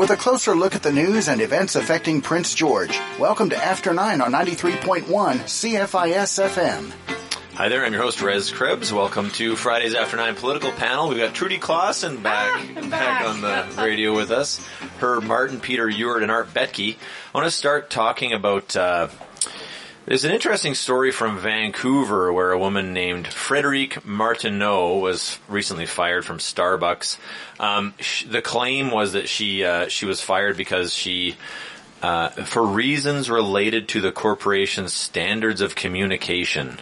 with a closer look at the news and events affecting Prince George. Welcome to After 9 on 93.1 CFIS FM. Hi there, I'm your host Rez Krebs. Welcome to Friday's After Nine political panel. We've got Trudy Klassen back, Ah, back on the radio with us. Herb Martin, Peter Ewert, and Art Betke. I want to start talking about. Uh, there's an interesting story from Vancouver where a woman named Frederique Martineau was recently fired from Starbucks. Um, sh- the claim was that she uh, she was fired because she uh, for reasons related to the corporation's standards of communication.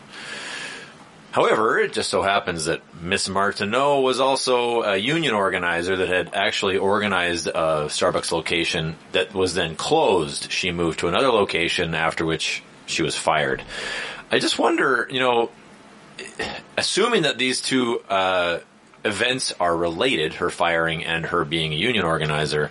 However, it just so happens that Miss Martineau was also a union organizer that had actually organized a Starbucks location that was then closed. She moved to another location after which she was fired. I just wonder, you know, assuming that these two uh, events are related, her firing and her being a union organizer,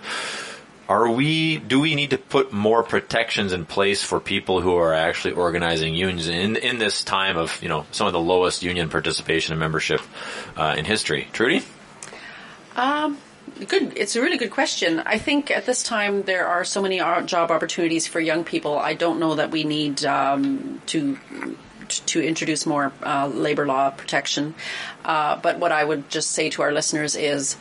are we do we need to put more protections in place for people who are actually organizing unions in in this time of you know some of the lowest union participation and membership uh, in history trudy Um, good. It's a really good question. I think at this time there are so many uh, job opportunities for young people. I don't know that we need um, to to introduce more uh, labor law protection. Uh, but what I would just say to our listeners is,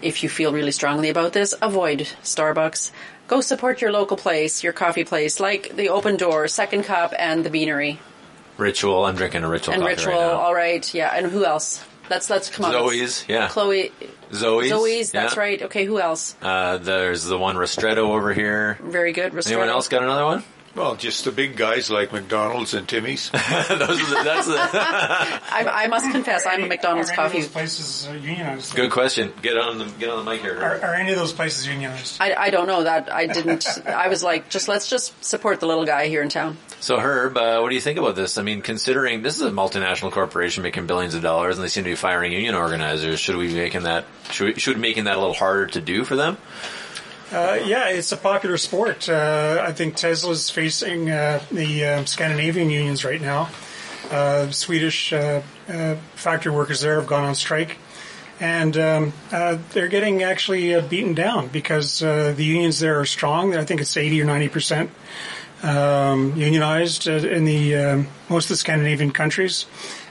if you feel really strongly about this, avoid Starbucks. Go support your local place, your coffee place, like the Open Door, Second Cup, and the Beanery ritual i'm drinking a ritual and Ritual. right All right, yeah. And who else? Let's let's come on. zoe's yeah Chloe. Zoe's Zoe's. That's yeah. right. Okay. Who else? uh, there's the one ristretto over here Very good. anyone else got another one Well, just the big guys like McDonald's and Timmy's. Those are the, that's the I, I must confess, I'm a McDonald's are any coffee. of those places uh, unionized? good question get on the get on the mic here Are, are any of those places unionized? I, I don't know that. I didn't. I was like, just let's just support the little guy here in town. So Herb, uh, what do you think about this? I mean, considering this is a multinational corporation making billions of dollars, and they seem to be firing union organizers, should we be making that should we, should we be making that a little harder to do for them? Uh, yeah, it's a popular sport. Uh, I think Tesla's facing uh, the uh, Scandinavian unions right now. Uh, Swedish uh, uh, factory workers there have gone on strike, and um, they're getting actually beaten down because the unions there are strong. I think it's eighty or ninety percent um, unionized in the um most of the Scandinavian countries,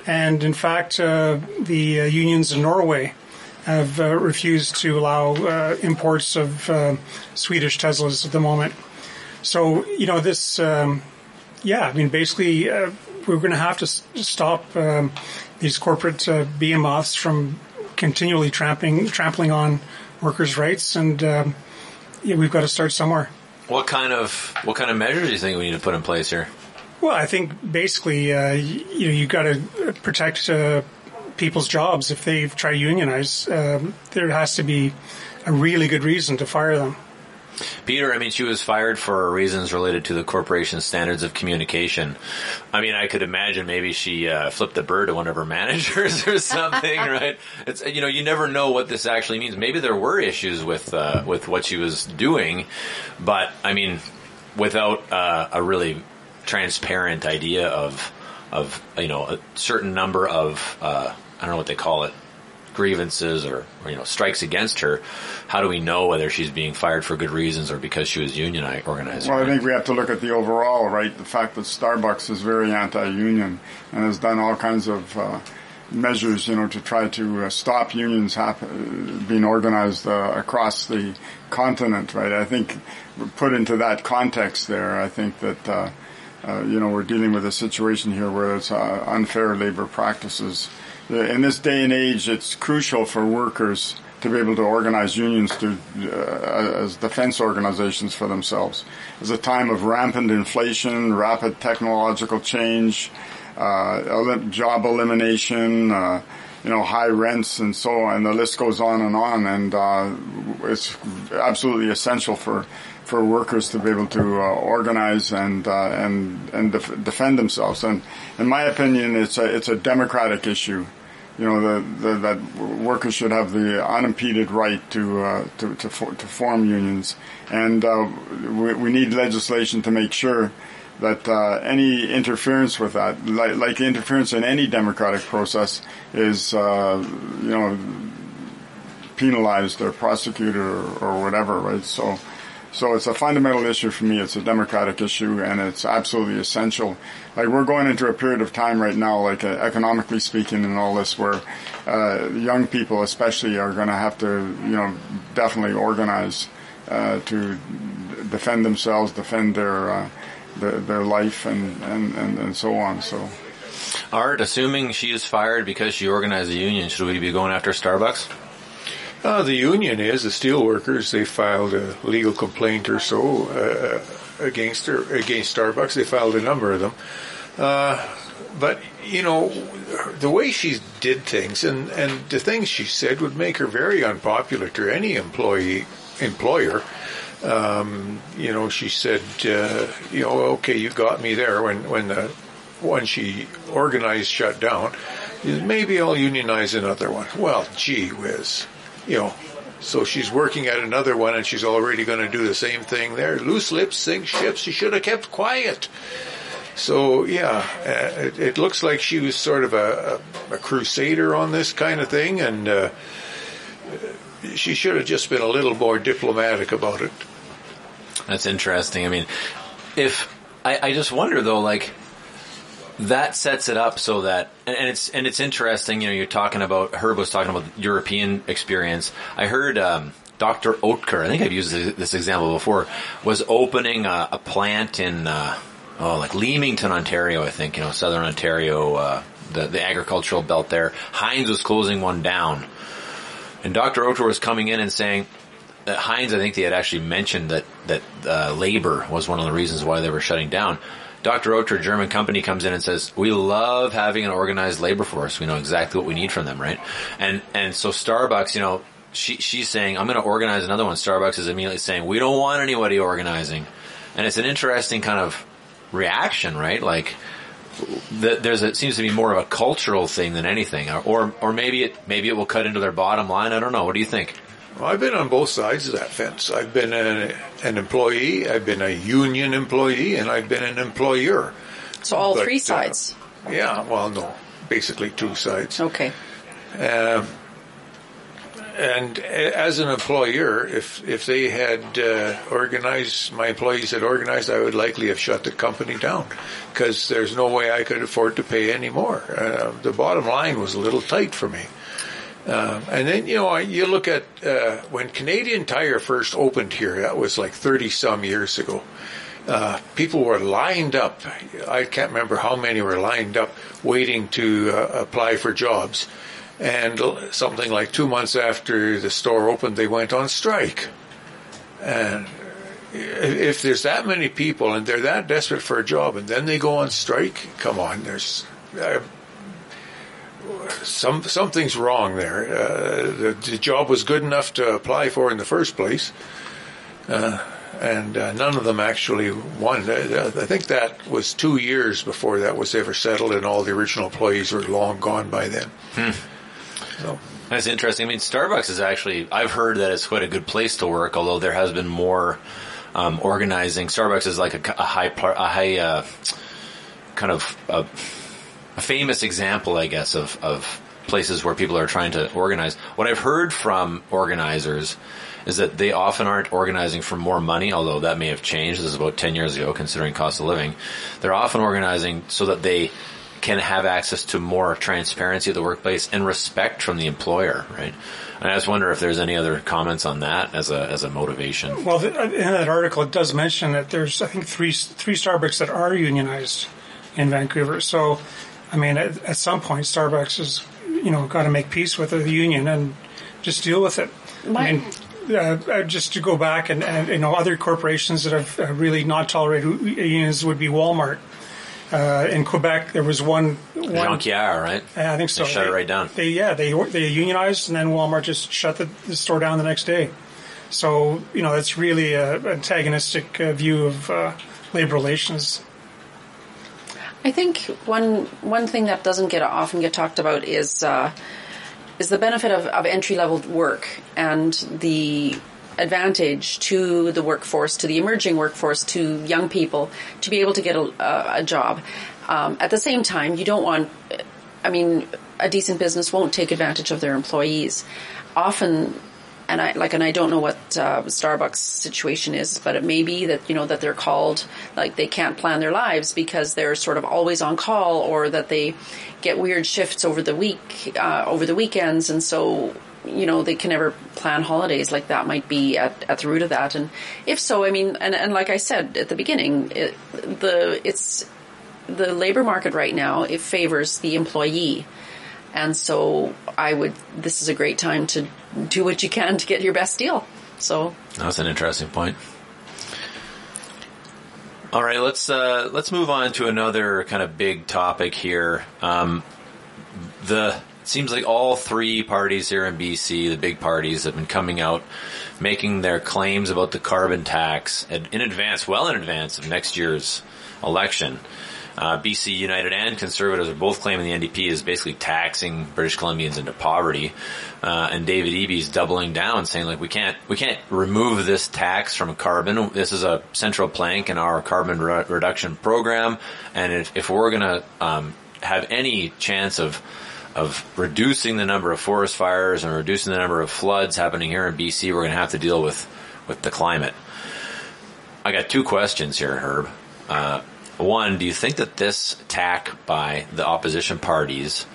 and in fact, the unions in Norway have uh, refused to allow uh, imports of uh, Swedish Teslas at the moment. So you know this, um, yeah. I mean, basically, uh, we're going to have to s- stop um, these corporate uh, behemoths from continually trampling trampling on workers' rights, and um, yeah, we've got to start somewhere. What kind of what kind of measures do you think we need to put in place here? Well, I think basically, uh, you, you know, you've got to protect uh, people's jobs if they try to unionize. Um, there has to be a really good reason to fire them. Peter, I mean, she was fired for reasons related to the corporation's standards of communication. I mean, I could imagine maybe she uh, flipped the bird to one of her managers or something, right? It's you know, you never know what this actually means. Maybe there were issues with uh, with what she was doing, but I mean, without uh, a really transparent idea of of you know a certain number of uh, I don't know what they call it grievances or, or you know strikes against her, how do we know whether she's being fired for good reasons or because she was union? Well, I think we have to look at the overall, right? The fact that Starbucks is very anti-union and has done all kinds of uh, measures, you know, to try to uh, stop unions hap- uh, being organized uh, across the continent, right? I think put into that context there, I think that. Uh, uh, you know, we're dealing with a situation here where it's uh, unfair labor practices. Uh, In this day and age, it's crucial for workers to be able to organize unions to uh, as defense organizations for themselves. It's a time of rampant inflation, rapid technological change, uh, job elimination, you know, high rents and so on. The list goes on and on, and it's absolutely essential for for workers to be able to uh, organize and uh, and and def- defend themselves. And in my opinion, it's a it's a democratic issue. You know, the, the, that workers should have the unimpeded right to uh, to to, for, to form unions, and uh, we, we need legislation to make sure that uh, any interference with that, like, like interference in any democratic process, is uh, you know penalized or prosecuted or, or whatever, right? So, so it's a fundamental issue for me. It's a democratic issue, and it's absolutely essential. Like we're going into a period of time right now, like uh, economically speaking, and all this, where uh, young people, especially, are going to have to, you know, definitely organize uh, to defend themselves, defend their uh, their, their life, and, and, and, and so on. So. Art, assuming she is fired because she organized a union, should we be going after Starbucks? Uh, the union is the steelworkers. They filed a legal complaint or so uh, against against Starbucks. They filed a number of them. Uh, but you know, the way she did things and and the things she said would make her very unpopular to any employee employer. Um, you know, she said, uh, you know, okay, you got me there when when the one she organized shut down. Maybe I'll unionize another one. Well, gee whiz, you know. So she's working at another one, and she's already going to do the same thing there. Loose lips sink ships. She should have kept quiet. So yeah, uh, it, it, looks like she was sort of a, a, a crusader on this kind of thing, and uh, she should have just been a little more diplomatic about it. That's interesting. I mean, if I, I just wonder though, like that sets it up so that and it's and it's interesting you know you're talking about herb was talking about the european experience. I heard um, dr oetker i think i've used this example before was opening a, a plant in uh, oh like leamington ontario i think you know southern ontario uh, the, the agricultural belt there. Heinz was closing one down. And dr oetker was coming in and saying that heinz i think they had actually mentioned that that uh, labor was one of the reasons why they were shutting down Dr. Oetker, German company, comes in and says, "We love having an organized labor force. We know exactly what we need from them, right?" And and so Starbucks, you know, she she's saying, "I'm going to organize another one." Starbucks is immediately saying, "We don't want anybody organizing," and it's an interesting kind of reaction, right? Like there's a, it seems to be more of a cultural thing than anything, or or maybe it maybe it will cut into their bottom line. I don't know. What do you think? Well, I've been on both sides of that fence. I've been a, an employee, I've been a union employee, and I've been an employer. So all but, three uh, sides. Uh, yeah, well, no, basically two sides. Okay. Uh, and as an employer, if if they had uh, organized, my employees had organized, I would likely have shut the company down because there's no way I could afford to pay any more. Uh, the bottom line was a little tight for me. Um, and then, you know, you look at uh, when Canadian Tire first opened here, that was like 30 some years ago. Uh, people were lined up. I can't remember how many were lined up waiting to uh, apply for jobs. And something like two months after the store opened, they went on strike. And if there's that many people and they're that desperate for a job and then they go on strike, come on, there's uh, some something's wrong there. Uh, the, the, job was good enough to apply for in the first place, uh, and uh, none of them actually won. Uh, I think that was two years before that was ever settled, and all the original employees were long gone by then. Hmm. So. That's interesting. I mean, Starbucks is actually, I've heard that it's quite a good place to work, although there has been more um, organizing. Starbucks is like a, a high, a high uh, kind of a famous example, I guess, of, of places where people are trying to organize. What I've heard from organizers is that they often aren't organizing for more money, although that may have changed. This is about 10 years ago, considering cost of living. They're often organizing so that they can have access to more transparency of the workplace and respect from the employer, right? And I just wonder if there's any other comments on that as a as a motivation. Well, uh, in that article, it does mention that there's I think three three Starbucks that are unionized in Vancouver. So I mean, at, at some point, Starbucks has, you know, got to make peace with the union and just deal with it. My- I mean, uh, uh, just to go back and, and, you know other corporations that have uh, really not tolerated unions would be Walmart. Uh, in Quebec, there was one. one Jonquière, right? Yeah, I think so. They shut they, it right down. They yeah they they unionized and then Walmart just shut the, the store down the next day. So you know that's really an antagonistic uh, view of uh, labor relations. I think one one thing that doesn't get often get talked about is uh, is the benefit of, of entry level work and the advantage to the workforce, to the emerging workforce, to young people to be able to get a, a job. Um, at the same time, you don't want. I mean, a decent business won't take advantage of their employees. Often, and I like, and I don't know what uh, Starbucks situation is, but it may be that you know that they're called like they can't plan their lives because they're sort of always on call, or that they get weird shifts over the week, uh, over the weekends, and so you know they can never plan holidays. Like that might be at, at the root of that, and if so, I mean, and and like I said at the beginning, it, the it's the labor market right now it favors the employee. And so I would, this is a great time to do what you can to get your best deal. So That's an interesting point. All right, let's uh, let's move on to another kind of big topic here. Um, the it seems like all three parties here in BC, the big parties, have been coming out making their claims about the carbon tax in in advance, well in advance of next year's election. Uh, BC United and Conservatives are both claiming the NDP is basically taxing British Columbians into poverty, uh, and David Eby's doubling down, saying like we can't we can't remove this tax from carbon. This is a central plank in our carbon re- reduction program, and if, if we're to um, have any chance of of reducing the number of forest fires and reducing the number of floods happening here in BC, we're going to have to deal with with the climate. I got two questions here, Herb. Uh, one, do you think that this attack by the opposition parties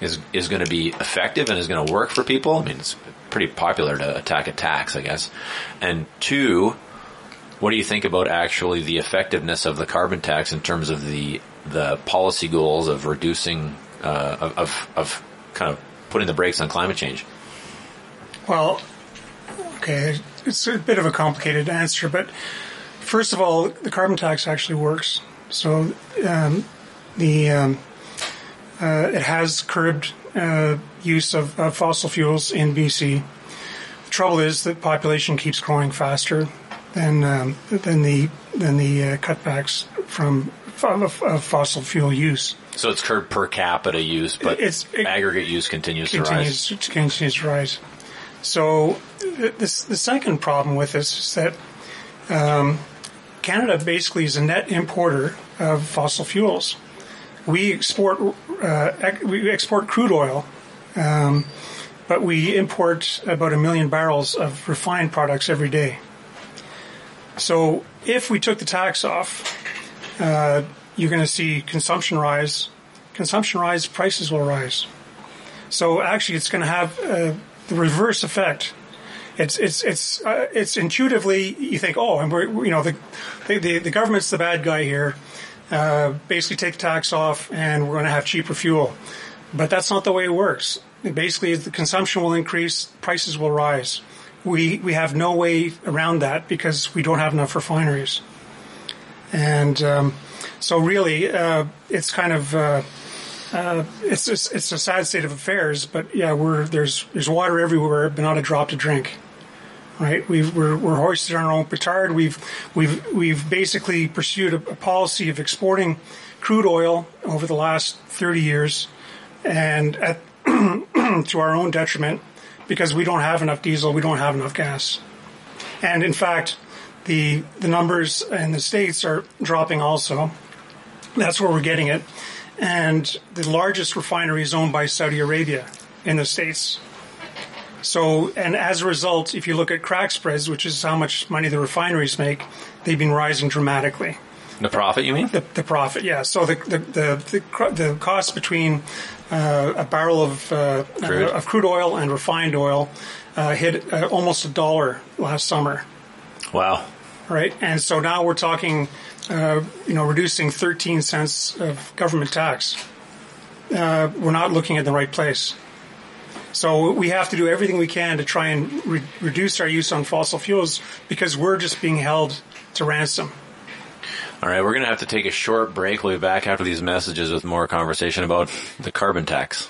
is is going to be effective and is going to work for people? I mean, it's pretty popular to attack a tax, I guess. And two, what do you think about actually the effectiveness of the carbon tax in terms of the the policy goals of reducing uh, of, of of kind of putting the brakes on climate change? Well, okay, it's a bit of a complicated answer, but first of all, the carbon tax actually works. So um, the um, uh, it has curbed uh, use of, of fossil fuels in BC. The trouble is that population keeps growing faster than um, than the than the uh, cutbacks from of, of fossil fuel use. So it's curbed per capita use, but It's- it- aggregate use continues, to rise. continues to, continues to rise. So th- this, the second problem with this is that um, Canada basically is a net importer of fossil fuels. We export uh, we export crude oil, um, but we import about a million barrels of refined products every day. So if we took the tax off, uh, you're going to see consumption rise. Consumption rise, prices will rise. So actually, it's going to have uh, the reverse effect. It's it's it's uh, it's intuitively you think, oh, and we're you know the the, the, government's the bad guy here. Uh, basically, take the tax off, and we're going to have cheaper fuel. But that's not the way it works. Basically, the consumption will increase, prices will rise. We we have no way around that because we don't have enough refineries. And um, so, really, uh, it's kind of uh, uh, it's, it's it's a sad state of affairs. But yeah, we're there's there's water everywhere, but not a drop to drink. Right? We've, we're we're hoisted on our own petard. We've we've we've basically pursued a, a policy of exporting crude oil over the last thirty years, and at to our own detriment because we don't have enough diesel, we don't have enough gas. And in fact, the the numbers in the states are dropping also. That's where we're getting it. And the largest refinery is owned by Saudi Arabia in the states. So, and as a result, if you look at crack spreads, which is how much money the refineries make, they've been rising dramatically. The profit, you mean? The, the profit, yeah. So the the the, the, the cost between uh, a barrel of uh, Crude. uh, of crude oil and refined oil uh, hit uh, almost a dollar last summer, Wow. right? And so now we're talking, uh, you know, reducing 13 cents of government tax. Uh, we're not looking at the right place. So we have to do everything we can to try and re- reduce our use on fossil fuels because we're just being held to ransom. All right, we're going to have to take a short break. We'll be back after these messages with more conversation about the carbon tax.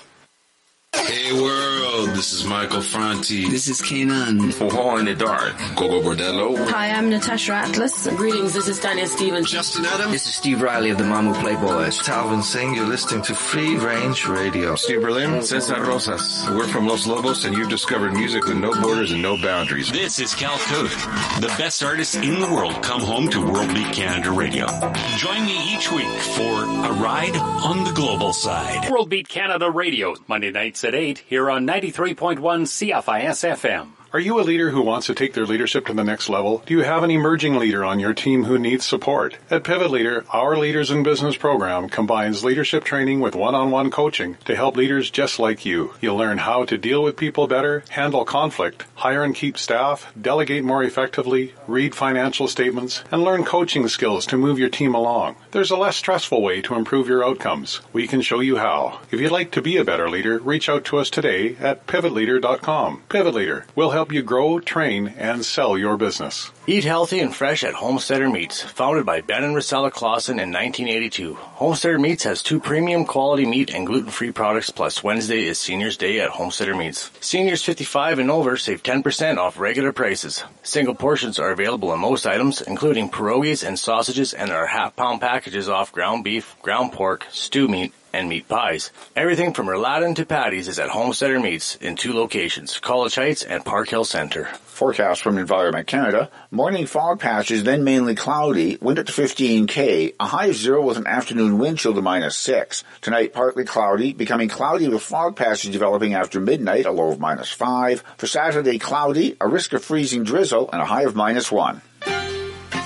Hey world, this is Michael Franti. This is K'naan. Four in the dark. Gogol Bordello. Hi, I'm Natasha Atlas. Greetings, this is Daniel Stevens. Justin Adams. This is Steve Riley of the Mamou Playboys. Talvin Singh, you're listening to Free Range Radio. Steve Berlin, Cesar Rosas. We're from Los Lobos, and you've discovered music with no borders and no boundaries. This is Cal Code. The best artists in the world come home to World Beat Canada Radio. Join me each week for a ride on the global side. World Beat Canada Radio, Monday nights at 8 here on 93.1 CFIS FM. Are you a leader who wants to take their leadership to the next level? Do you have an emerging leader on your team who needs support? At Pivot Leader, our Leaders in Business program combines leadership training with one-on-one coaching to help leaders just like you. You'll learn how to deal with people better, handle conflict, hire and keep staff, delegate more effectively, read financial statements, and learn coaching skills to move your team along. There's a less stressful way to improve your outcomes. We can show you how. If you'd like to be a better leader, reach out to us today at pivotleader.com. Pivot Leader will help you grow, train, and sell your business. Eat healthy and fresh at Homesteader Meats. Founded by Ben and Rosella Clausen in 1982, Homesteader Meats has two premium quality meat and gluten-free products plus Wednesday is Seniors Day at Homesteader Meats. Seniors 55 and over save 10% off regular prices. Single portions are available in most items, including pierogies and sausages and are half-pound packages off ground beef, ground pork, stew meat, and meat pies. Everything from rouladen to patties is at Homesteader Meats in two locations, College Heights and Park Hill Center. Forecast from Environment Canada. Morning fog patches, then mainly cloudy. Wind up to 15k. A high of zero with an afternoon wind chill to minus six. Tonight partly cloudy, becoming cloudy with fog patches developing after midnight, a low of minus five. For Saturday cloudy, a risk of freezing drizzle, and a high of minus one.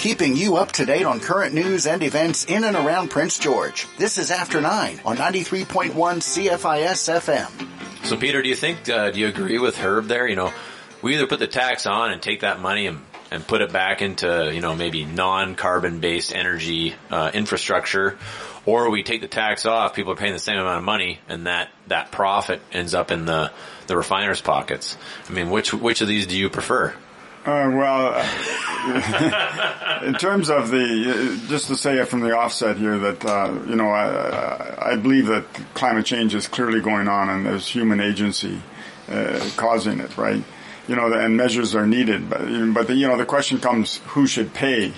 Keeping you up to date on current news and events in and around Prince George. This is After 9 on 93.1 CFIS FM. So, Peter, do you think, uh, do you agree with Herb there? You know, we either put the tax on and take that money and, and put it back into, you know, maybe non-carbon based energy, uh, infrastructure, or we take the tax off, people are paying the same amount of money and that, that profit ends up in the, the refiners' pockets. I mean, which, which of these do you prefer? Uh, well, in terms of the, just to say from the offset here that, uh, you know, I, I believe that climate change is clearly going on and there's human agency uh, causing it, right? You know, and measures are needed, but, but the, you know, the question comes, who should pay?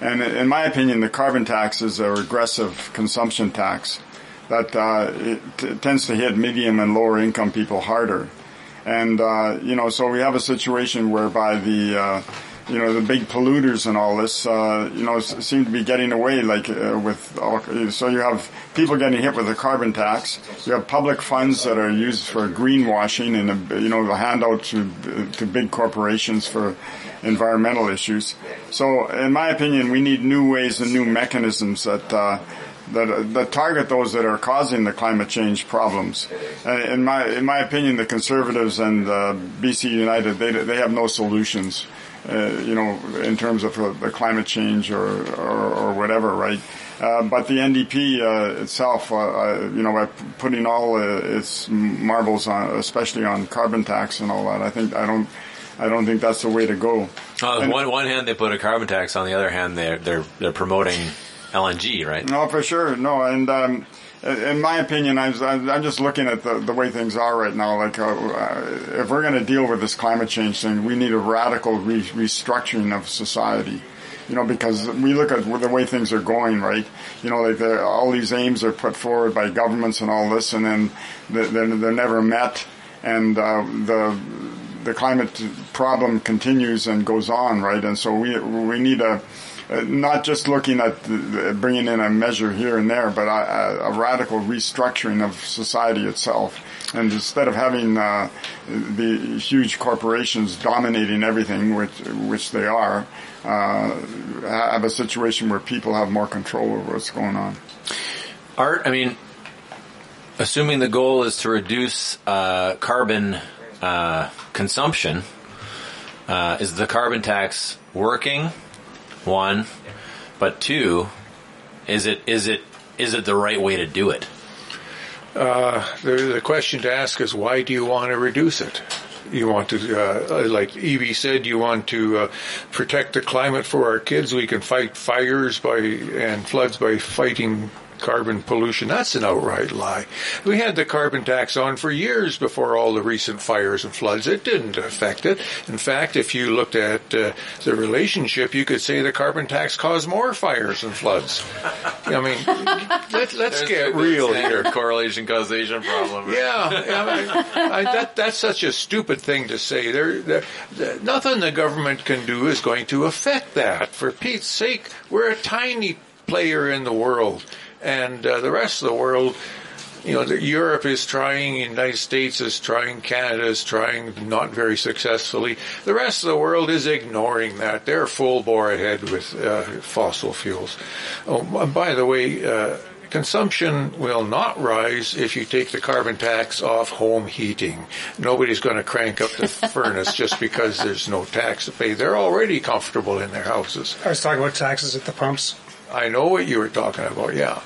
And in my opinion, the carbon tax is a regressive consumption tax that uh, t- tends to hit medium and lower income people harder. And, uh, you know, so we have a situation whereby the, uh, you know, the big polluters and all this, uh, you know, seem to be getting away like uh, with all, so you have people getting hit with a carbon tax. You have public funds that are used for greenwashing and, you know, the handout to, to big corporations for environmental issues. So in my opinion, we need new ways and new mechanisms that, uh, that, that target those that are causing the climate change problems. in my in my opinion, the Conservatives and uh, BC United they they have no solutions. Uh, you know, in terms of uh, the climate change or or, or whatever, right? Uh, but the NDP uh, itself, uh, you know, by putting all its marbles on, especially on carbon tax and all that, I think I don't. I don't think that's the way to go. on one one hand, they put a carbon tax. On the other hand, they're they're they're promoting LNG, right? No, for sure. No, and um, in my opinion, I'm, I'm just looking at the, the way things are right now. Like, uh, if we're going to deal with this climate change thing, we need a radical re- restructuring of society. You know, because we look at the way things are going, right? You know, like all these aims are put forward by governments and all this, and then they're, they're never met, and uh, the the climate problem continues and goes on, right? And so we we need a uh, not just looking at bringing in a measure here and there, but a, a, radical restructuring of society itself. And instead of having uh, the huge corporations dominating everything, which which they are, uh, have a situation where people have more control over what's going on. Art, I mean, assuming the goal is to reduce uh, carbon uh, consumption, uh, is the carbon tax working? One, but two, is it is it is it the right way to do it? Uh, the, the question to ask is why do you want to reduce it? You want to, uh, like Eby said, you want to uh, protect the climate for our kids. We can fight fires by and floods by fighting carbon pollution. That's an outright lie. We had the carbon tax on for years before all the recent fires and floods. It didn't affect it. In fact, if you looked at uh, the relationship, you could say the carbon tax caused more fires and floods. I mean, let, us get real here. Correlation causation problem. Yeah, I mean, I, that that's such a stupid thing to say. There, there, there, nothing the government can do is going to affect that. For Pete's sake, we're a tiny player in the world and uh, the rest of the world you know, the, Europe is trying, the United States is trying, Canada is trying, not very successfully. The rest of the world is ignoring that. They're full bore ahead with uh, fossil fuels. Oh, by the way, uh, consumption will not rise if you take the carbon tax off home heating. Nobody's going to crank up the furnace just because there's no tax to pay. They're already comfortable in their houses. I was talking about taxes at the pumps. I know what you were talking about, yeah.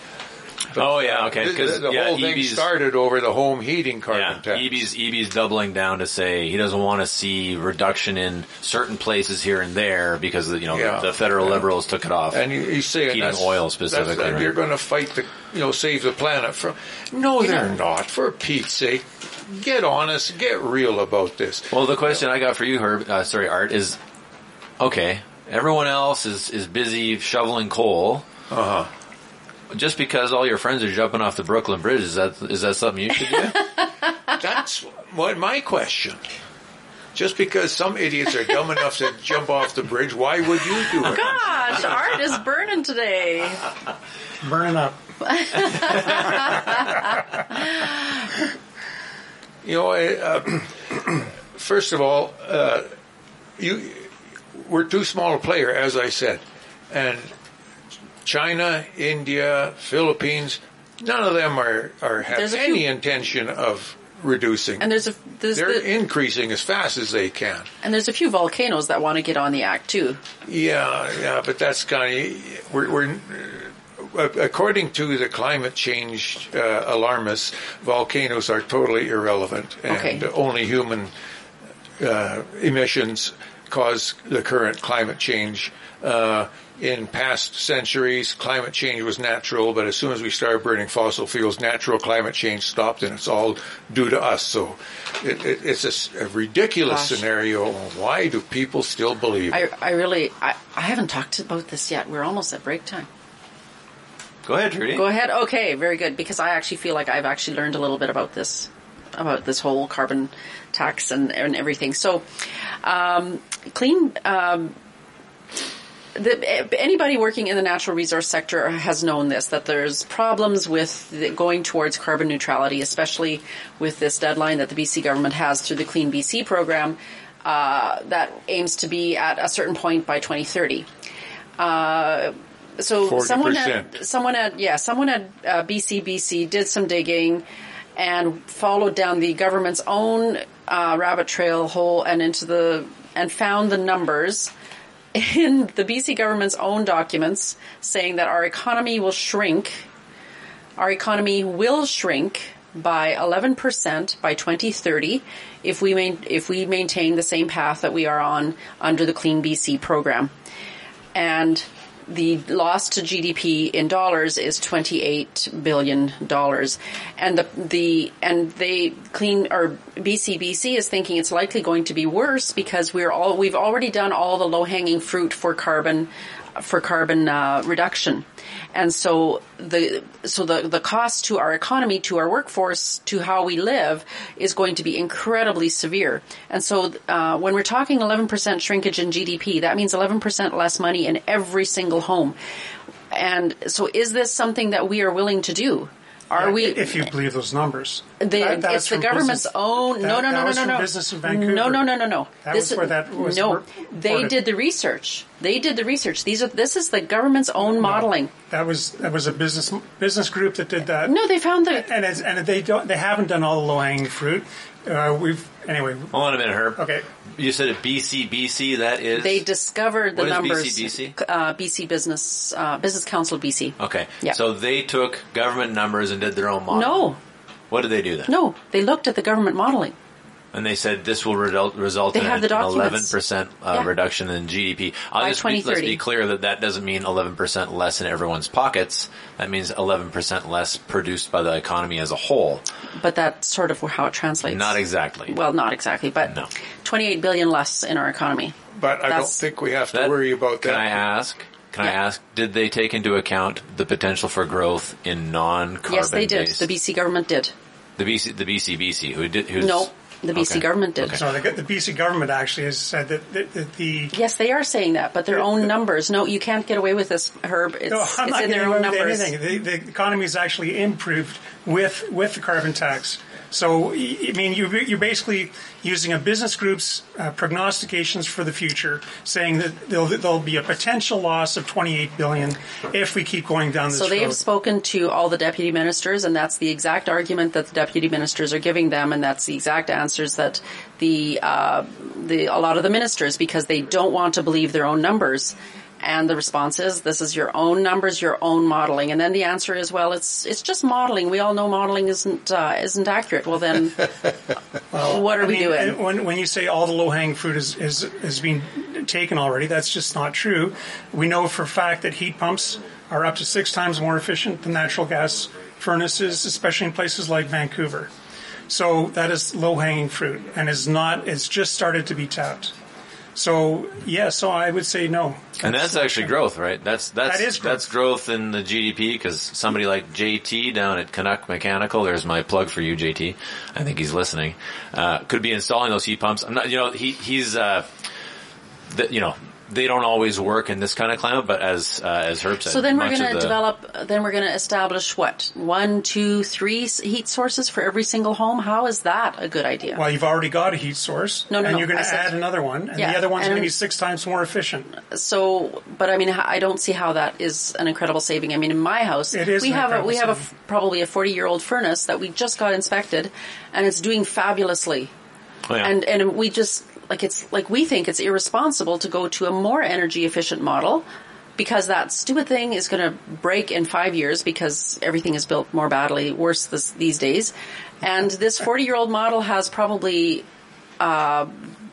Oh yeah, okay. Because the, the yeah, whole thing Eby's, started over the home heating carbon yeah, tax. Eby's Eby's doubling down to say he doesn't want to see reduction in certain places here and there because you know Yeah. the, federal Yeah. liberals took it off. And you, you say heating oil specifically. right? you're going to fight the, you know, save the planet from. No, they're not. For Pete's sake, get honest, get real about this. Well, the question I got for you, Herb, uh, sorry, Art, is okay. Everyone else is is busy shoveling coal. Uh huh. Just because all your friends are jumping off the Brooklyn Bridge, is that is that something you should do? That's what my question. Just because some idiots are dumb enough to jump off the bridge, why would you do it? Gosh, Art is burning today. Burning up. You know, I, uh, first of all, uh, you we're too small a player, as I said, and China, India, Philippines, none of them are are have any few- intention of reducing. And there's a there's They're the, increasing as fast as they can. and there's a few volcanoes that want to get on the act too. Yeah, yeah, but that's kind of we're. we're uh, according to the climate change uh, alarmists, volcanoes are totally irrelevant, and Okay. only human uh, emissions cause the current climate change. Uh, in past centuries, climate change was natural, but as soon as we started burning fossil fuels, natural climate change stopped, and it's all due to us. So it, it, it's a ridiculous Gosh. scenario. Why do people still believe? I I really I, I haven't talked about this yet. We're almost at break time. Go ahead, Trudy. Go ahead. Okay, very good. Because I actually feel like I've actually learned a little bit about this, about this whole carbon tax and, and everything. So, um, clean. Um, the, anybody working in the natural resource sector has known this that there's problems with the, going towards carbon neutrality, especially with this deadline that the BC government has through the Clean BC program uh, that aims to be at a certain point by 2030. Uh, so someone at someone at yeah someone at uh, BCBC did some digging and followed down the government's own uh, rabbit trail hole and into the and found the numbers in the BC government's own documents saying that our economy will shrink. Our economy will shrink by 11% by 2030 if we main, if we maintain the same path that we are on under the Clean BC program. And the loss to GDP in dollars is 28 billion dollars. And the the and they clean or BCBC is thinking it's likely going to be worse because we're all we've already done all the low hanging fruit for carbon for carbon uh, reduction. And so the so the the cost to our economy to our workforce to how we live is going to be incredibly severe. And so uh, when we're talking 11% shrinkage in GDP that means 11% less money in every single home. And so is this something that we are willing to do are we If you believe those numbers. they, That- that's it's the government's business- own. no, that- no, that no, was no, no, business in Vancouver. no, no, no, no, no. That was where that was no. re- They did the research. They did the research. These are. This is the government's own modeling. That was that was a business business group that did that. No, they found that, and it's, and they don't they haven't done all the low hanging fruit. Uh, we've anyway. Hold on a minute, Herb. Okay. You said BC BC. that is. They discovered the What is numbers. BCBC? Uh, BC Business uh, Business Council BC. Okay. Yeah. So they took government numbers and did their own model. No, What did they do then? no. They looked at the government modeling. And they said this will result, result They in have an 11% uh, Yeah. reduction in GDP. I'll By just be, let's be clear that that doesn't mean 11% less in everyone's pockets. That means 11% less produced by the economy as a whole. But that's sort of how it translates. Not exactly. Well, not exactly, but 28 billion less in our economy. But I don't think we have to worry about that. Can I ask? Can I ask? Did they take into account the potential for growth in non-carbon Yes, they did. based- The BC government did. The BC, the BCBC, who did, who's No, The BC government did. So the, the BC government actually has said that, that, that the Yes, they are saying that, but their own numbers. No, you can't get away with this, Herb. It's, no, I'm it's not in their own numbers. anything. The, the economy has actually improved with with the carbon tax. So, I mean, you, you're basically using a business group's uh, prognostications for the future, saying that there'll, there'll be a potential loss of 28 billion if we keep going down this road. So they have spoken to all the deputy ministers, and that's the exact argument that the deputy ministers are giving them, and that's the exact answers that the uh, the a lot of the ministers because they don't want to believe their own numbers. And the response is, "This is your own numbers, your own modeling." And then the answer is, "Well, it's it's just modeling. We all know modeling isn't uh, isn't accurate." Well, then, what are I we mean, doing? When, when you say all the low hanging fruit is, is, is being taken already, that's just not true. We know for a fact that heat pumps are up to six times more efficient than natural gas furnaces, especially in places like Vancouver. So that is low hanging fruit and is not, it's just started to be tapped. So, yeah, so I would say no. And that's actually growth, right? That's that's That is growth. that's growth in the GDP because somebody like JT down at Canuck Mechanical, there's my plug for you, JT. I think he's listening. Uh, could be installing those heat pumps. I'm not, you know, he he's, uh, the, you know, they don't always work in this kind of climate, but as uh, as Herb said, So then we're going to the- develop. Then we're going to establish what one, two, three heat sources for every single home. How is that a good idea? Well, you've already got a heat source, No, no, and no, you're going to add another one, and Yeah, the other one's going to be six times more efficient. So, but I mean, I don't see how that is an incredible saving. I mean, in my house, It is we have a, incredible we have a, probably a forty year old furnace that we just got inspected, and it's doing fabulously. Oh, yeah. And and we just like it's like we think it's irresponsible to go to a more energy efficient model because that stupid thing is going to break in five years because everything is built more badly, worse this, these days. And this 40 year old model has probably uh,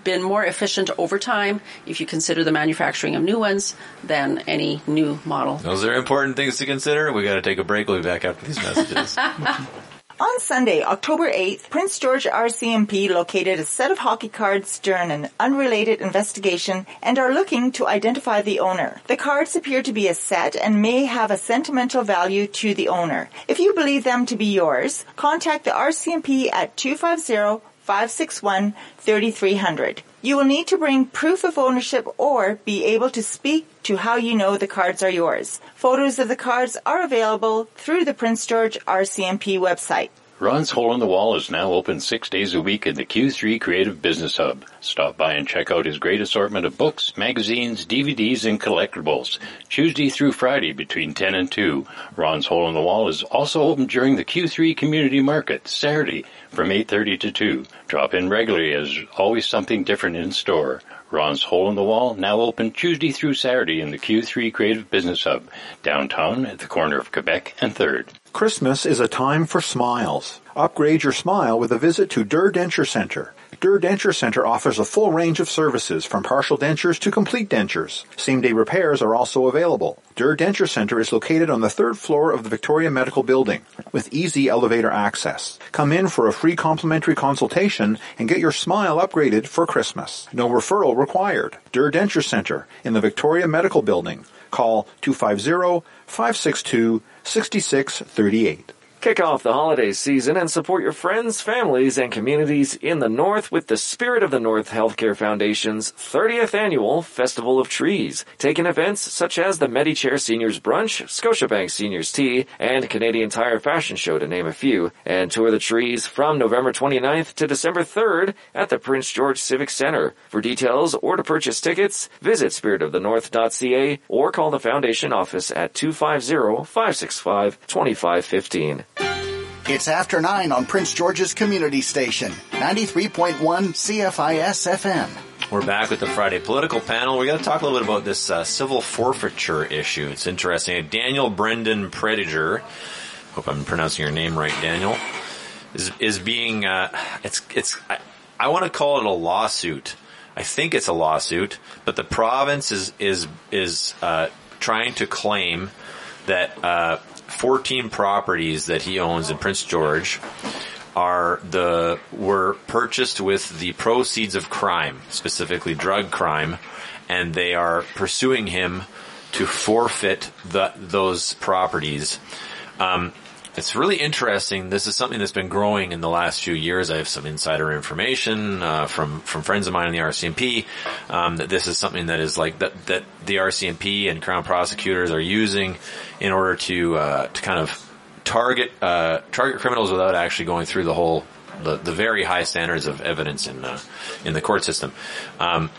been more efficient over time if you consider the manufacturing of new ones than any new model. Those are important things to consider. We got to take a break. We'll be back after these messages. On Sunday, October 8th, Prince George RCMP located a set of hockey cards during an unrelated investigation and are looking to identify the owner. The cards appear to be a set and may have a sentimental value to the owner. If you believe them to be yours, contact the RCMP at 250 561 3300. You will need to bring proof of ownership or be able to speak to how you know the cards are yours. Photos of the cards are available through the Prince George RCMP website. Ron's Hole in the Wall is now open six days a week in the Q3 Creative Business Hub. Stop by and check out his great assortment of books, magazines, DVDs, and collectibles. Tuesday through Friday between 10 and 2. Ron's Hole in the Wall is also open during the Q3 Community Market, Saturday from 8.30 to 2. Drop in regularly as always something different in store. Ron's Hole in the Wall now open Tuesday through Saturday in the Q3 Creative Business Hub, downtown at the corner of Quebec and 3rd. Christmas is a time for smiles. Upgrade your smile with a visit to Durr Denture Center. Durr Denture Center offers a full range of services from partial dentures to complete dentures. Same day repairs are also available. Durr Denture Center is located on the third floor of the Victoria Medical Building with easy elevator access. Come in for a free complimentary consultation and get your smile upgraded for Christmas. No referral required. Durr Denture Center in the Victoria Medical Building. Call 250-562-6638. Kick off the holiday season and support your friends, families, and communities in the North with the Spirit of the North Healthcare Foundation's 30th annual Festival of Trees, taking events such as the Medichair Seniors Brunch, Scotiabank Seniors Tea, and Canadian Tire Fashion Show to name a few, and tour the trees from November 29th to December 3rd at the Prince George Civic Center. For details or to purchase tickets, visit spiritofthenorth.ca or call the foundation office at 250-565-2515. It's after 9 on Prince George's Community Station, 93.1 CFIS FM. We're back with the Friday political panel. We're going to talk a little bit about this uh, civil forfeiture issue. It's interesting. Daniel Brendan Prediger, hope I'm pronouncing your name right, Daniel, is is being. Uh, it's it's. I, I want to call it a lawsuit. I think it's a lawsuit, but the province is is is uh, trying to claim that uh, 14 properties that he owns in Prince George are the were purchased with the proceeds of crime, specifically drug crime, and they are pursuing him to forfeit the, those properties. Um, it's really interesting. This is something that's been growing in the last few years. I have some insider information uh, from from friends of mine in the RCMP um, that this is something that is like that that the RCMP and Crown prosecutors are using in order to uh, to kind of target uh, target criminals without actually going through the whole the, the very high standards of evidence in uh, in the court system. Um,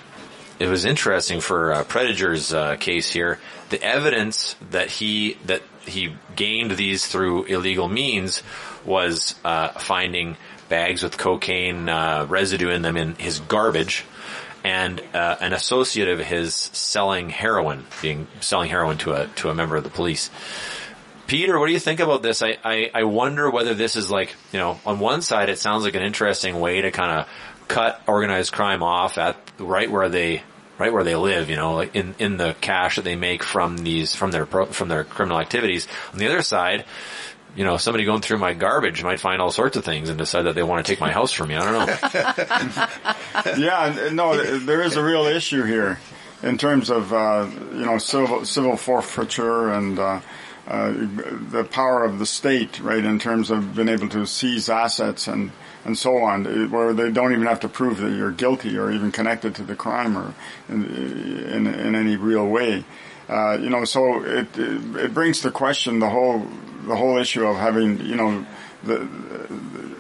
it was interesting for uh, Prediger's uh, case here. The evidence that he that he gained these through illegal means was uh, finding bags with cocaine uh, residue in them in his garbage, and uh, an associate of his selling heroin, being selling heroin to a to a member of the police. Peter, what do you think about this? I, I, I wonder whether this is like, you know, on one side it sounds like an interesting way to kind of cut organized crime off at right where they right where they live, you know, like in in the cash that they make from these from their pro, from their criminal activities. On the other side, you know, somebody going through my garbage might find all sorts of things and decide that they want to take my house from me. I don't know. yeah, no, there is a real issue here in terms of uh, you know civil civil forfeiture and. Uh, uh, the power of the state, right, in terms of being able to seize assets and, and so on, where they don't even have to prove that you're guilty or even connected to the crime or in, in, in any real way. Uh, you know, so it, it, brings to question the whole the whole issue of having you know the,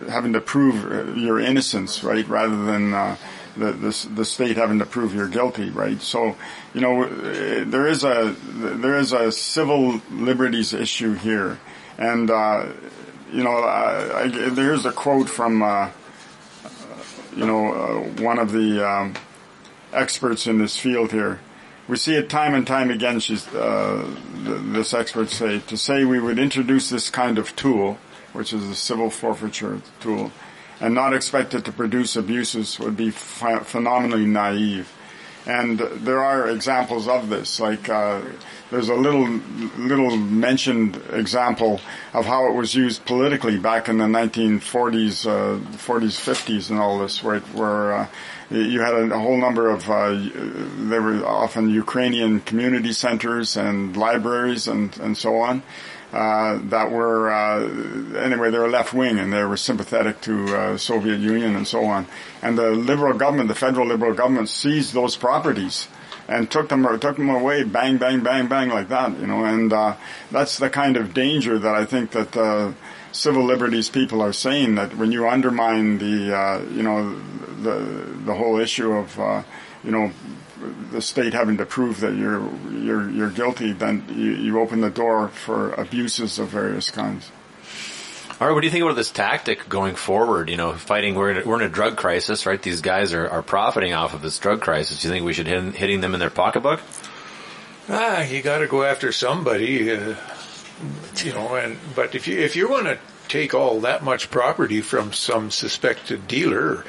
having to prove your innocence, right, rather than uh, the, the the state having to prove you're guilty, right? So, you know, there is a there is a civil liberties issue here, and uh, you know, I, I, there's a quote from uh, you know uh, one of the um, experts in this field here. We see it time and time again. She's uh, this expert say to say we would introduce this kind of tool, which is a civil forfeiture tool and not expect it to produce abuses would be ph- phenomenally naive. And there are examples of this, like uh, there's a little little mentioned example of how it was used politically back in the 1940s, uh, 40s, 50s, and all this, where, where uh, you had a, whole number of uh, there were often Ukrainian community centers and libraries and and so on uh, that were uh, anyway they were left wing and they were sympathetic to uh, Soviet Union and so on. And the liberal government, the federal liberal government, seized those properties and took them took them away, bang, bang, bang, bang, like that. You know, and uh, that's the kind of danger that I think that uh, civil liberties people are saying that when you undermine the uh, you know the the whole issue of you know the state having to prove that you're you're you're guilty, then you, you open the door for abuses of various kinds. All right, what do you think about this tactic going forward? You know, fighting we're in a, we're in a drug crisis, right? These guys are, are profiting off of this drug crisis. Do you think we should hit hitting them in their pocketbook? Ah, you got to go after somebody, uh, you know. And but if you if you want to take all that much property from some suspected dealer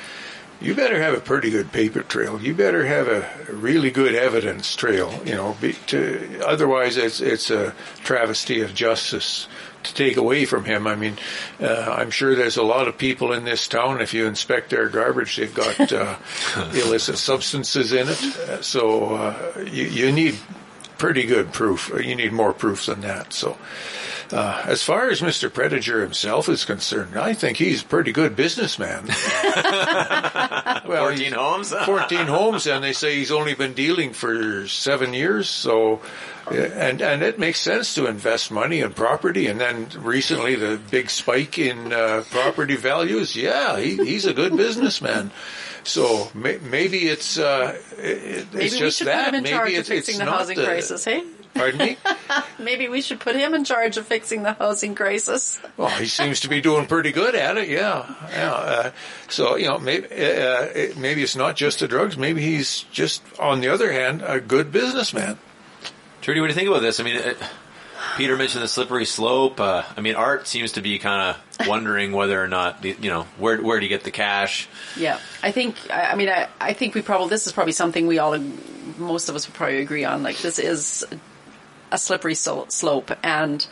you better have a pretty good paper trail. You better have a really good evidence trail. You know, be, to, otherwise it's it's a travesty of justice to take away from him. I mean, uh, I'm sure there's a lot of people in this town. If you inspect their garbage, they've got uh, illicit substances in it. Uh, so uh, you, you need pretty good proof. You need more proof than that. So. Uh, as far as Mr. Prediger himself is concerned, I think he's a pretty good businessman. well, 14 homes? 14 homes, and they say he's only been dealing for seven years, so, and, and it makes sense to invest money in property, and then recently the big spike in uh, property values, yeah, he, he's a good businessman. So may, maybe it's uh, it, maybe it's just that. maybe it's, fixing it's the not housing the, crisis. Hey. Pardon me? Maybe we should put him in charge of fixing the housing crisis. well, he seems to be doing pretty good at it. Yeah, yeah. Uh, so you know, maybe uh, maybe it's not just the drugs. Maybe he's just, on the other hand, a good businessman. Trudy, what do you think about this? I mean, it, Peter mentioned the slippery slope. Uh, I mean, Art seems to be kind of wondering whether or not you know where where do you get the cash? Yeah, I think. I, mean, I, I think we probably this is probably something we all, most of us would probably agree on. Like this is a slippery slope, and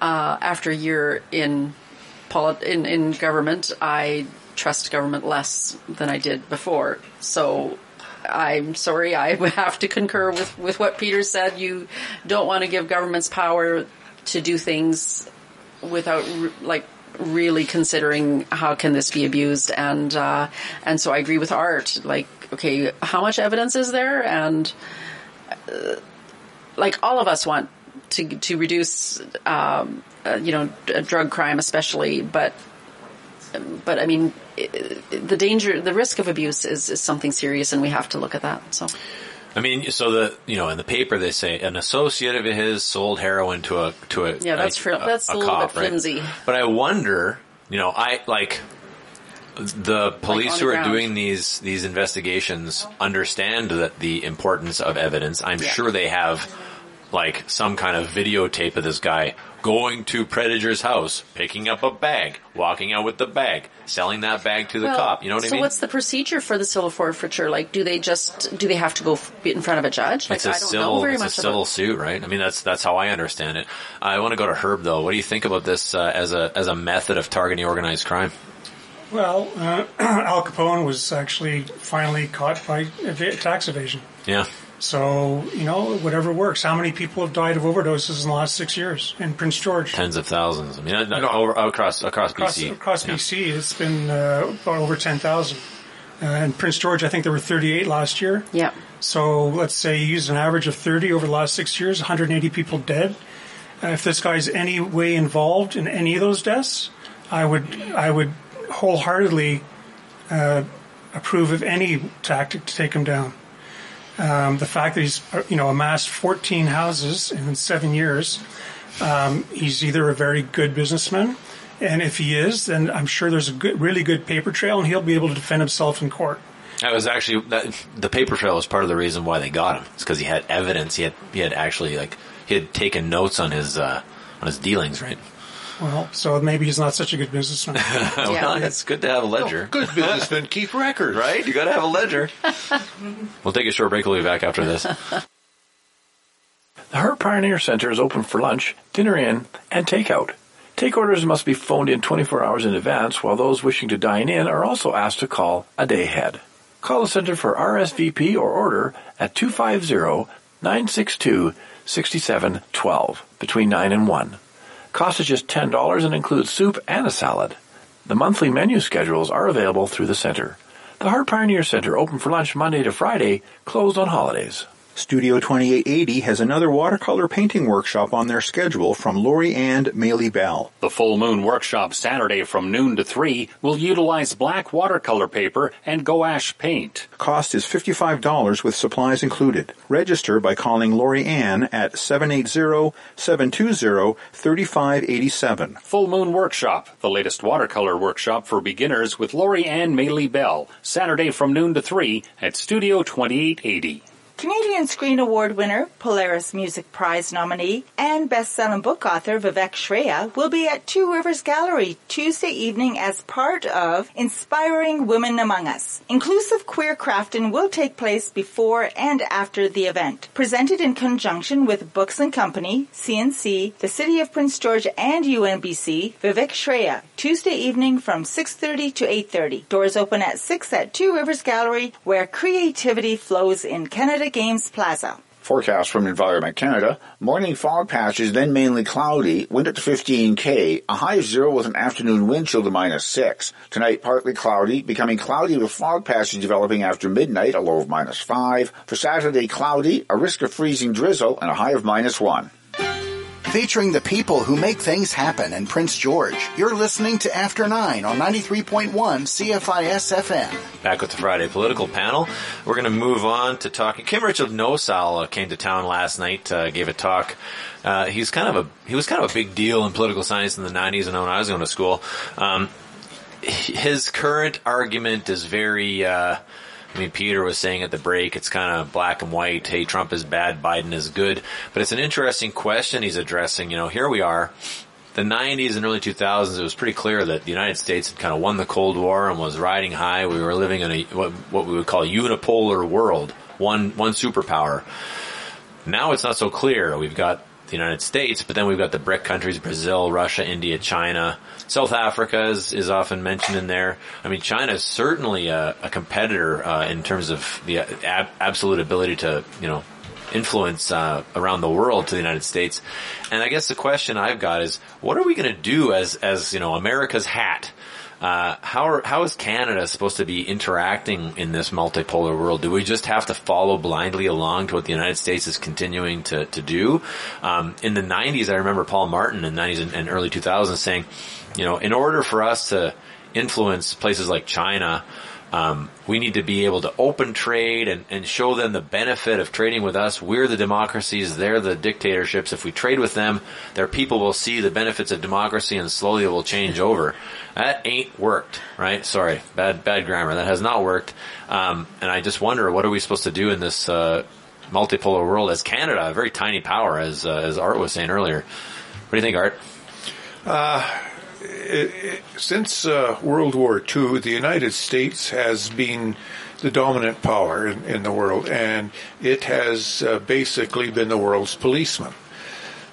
uh, after a year in, polit- in in government, I trust government less than I did before. So I'm sorry, I have to concur with, with what Peter said. You don't want to give governments power to do things without like really considering how can this be abused and uh, and so I agree with Art like okay how much evidence is there? And uh, like all of us want to to reduce um, uh, you know drug crime especially but but I mean i- the danger the risk of abuse is, is something serious and we have to look at that so I mean, so the you know in the paper they say an associate of his sold heroin to a to a Yeah, that's like, fr- that's a little bit flimsy. But I wonder, you know, I like the police on who the are doing these these investigations understand that the importance of evidence. I'm Yeah. sure they have like some kind of videotape of this guy going to Predator's house, picking up a bag, walking out with the bag, selling that bag to the Well, cop. You know what so I mean? So what's the procedure for the civil forfeiture? Like, do they just do they have to go f- in front of a judge? Like, it's a I don't civil, know very it's a civil about. suit, right? I mean, that's that's how I understand it. I want to go to Herb though. What do you think about this uh, as a as a method of targeting organized crime? Well, uh, Al Capone was actually finally caught by ev- tax evasion. Yeah, So, you know, whatever works. How many people have died of overdoses in the last six years in Prince George? tens of thousands. I mean, not, not over, across across Across, BC. across Yeah. BC, it's been uh, about over 10,000. Uh, and Prince George, I think there were 38 last year. Yeah. So let's say you use an average of 30 over the last six years, 180 people dead. Uh, if this guy's any way involved in any of those deaths, I would I would wholeheartedly uh, approve of any tactic to take him down. Um, the fact that he's uh, you know amassed 14 houses in seven years, um, he's either a very good businessman, and if he is, then I'm sure there's a good, really good paper trail, and he'll be able to defend himself in court. That was actually that, the paper trail was part of the reason why they got him. It's because he had evidence. He had he had actually like he had taken notes on his uh, on his dealings, right? Well, so maybe he's not such a good businessman. well, it's good to have a ledger. Oh, good businessmen keep records. Right? You got to have a ledger. we'll take a short break. We'll be back after this. The Hart Pioneer Center is open for lunch, dinner in, and takeout. Take orders must be phoned in 24 hours in advance, while those wishing to dine in are also asked to call a day ahead. Call the center for RSVP or order at 250-962-6712 between 9 and 1. Cost is just $10 and includes soup and a salad. The monthly menu schedules are available through the center. The Hart Pioneer Center open for lunch Monday to Friday, closed on holidays. Studio 2880 has another watercolor painting workshop on their schedule from Lori Ann Maley Bell. The Full Moon Workshop Saturday from noon to 3 will utilize black watercolor paper and gouache paint. Cost is $55 with supplies included. Register by calling Lori Ann at 780-720-3587. Full Moon Workshop, the latest watercolor workshop for beginners with Lori Ann Maley Bell, Saturday from noon to 3 at Studio 2880. Canadian Screen Award winner, Polaris Music Prize nominee, and best-selling book author Vivek Shraya will be at Two Rivers Gallery Tuesday evening as part of Inspiring Women Among Us. Inclusive queer crafting will take place before and after the event. Presented in conjunction with Books and Company, CNC, the City of Prince George, and UNBC, Vivek Shraya, Tuesday evening from 6.30 to 8.30. Doors open at 6 at Two Rivers Gallery, where creativity flows in Canada Games Plaza. Forecast from Environment Canada. Morning fog patches, then mainly cloudy. Wind at 15 K. A high of zero with an afternoon wind chill to minus six. Tonight partly cloudy, becoming cloudy with fog patches developing after midnight, a low of minus five. For Saturday cloudy, a risk of freezing drizzle and a high of minus one. Featuring the people who make things happen in Prince George. You're listening to After 9 on 93.1 CFIS FM. Back with the Friday political panel. We're going to move on to talking. Kim Richard Nossal uh, came to town last night, uh, gave a talk. Uh, he's kind of a he was kind of a big deal in political science in the '90s, and when I was going to school. Um, his current argument is very. Uh, I mean, Peter was saying at the break, it's kind of black and white. Hey, Trump is bad, Biden is good. But it's an interesting question he's addressing. You know, here we are. The 90s and early 2000s, it was pretty clear that the United States had kind of won the Cold War and was riding high. We were living in a, what, what we would call a unipolar world. One, one superpower. Now it's not so clear. We've got the United States, but then we've got the BRIC countries, Brazil, Russia, India, China. South Africa is, is often mentioned in there. I mean, China is certainly a, a competitor uh, in terms of the ab- absolute ability to, you know, influence uh, around the world to the United States. And I guess the question I've got is, what are we going to do as as you know America's hat? Uh, how are, how is Canada supposed to be interacting in this multipolar world? Do we just have to follow blindly along to what the United States is continuing to to do? Um, in the '90s, I remember Paul Martin in the '90s and, and early 2000s saying, you know, in order for us to influence places like China um, we need to be able to open trade and, and show them the benefit of trading with us. We're the democracies, they're the dictatorships. If we trade with them, their people will see the benefits of democracy and slowly it will change over. That ain't worked, right? Sorry, bad bad grammar. That has not worked. Um, and I just wonder, what are we supposed to do in this uh, multipolar world as Canada, a very tiny power, as uh, as Art was saying earlier. What do you think, Art? Uh, since uh, World War II, the United States has been the dominant power in, in the world, and it has uh, basically been the world's policeman.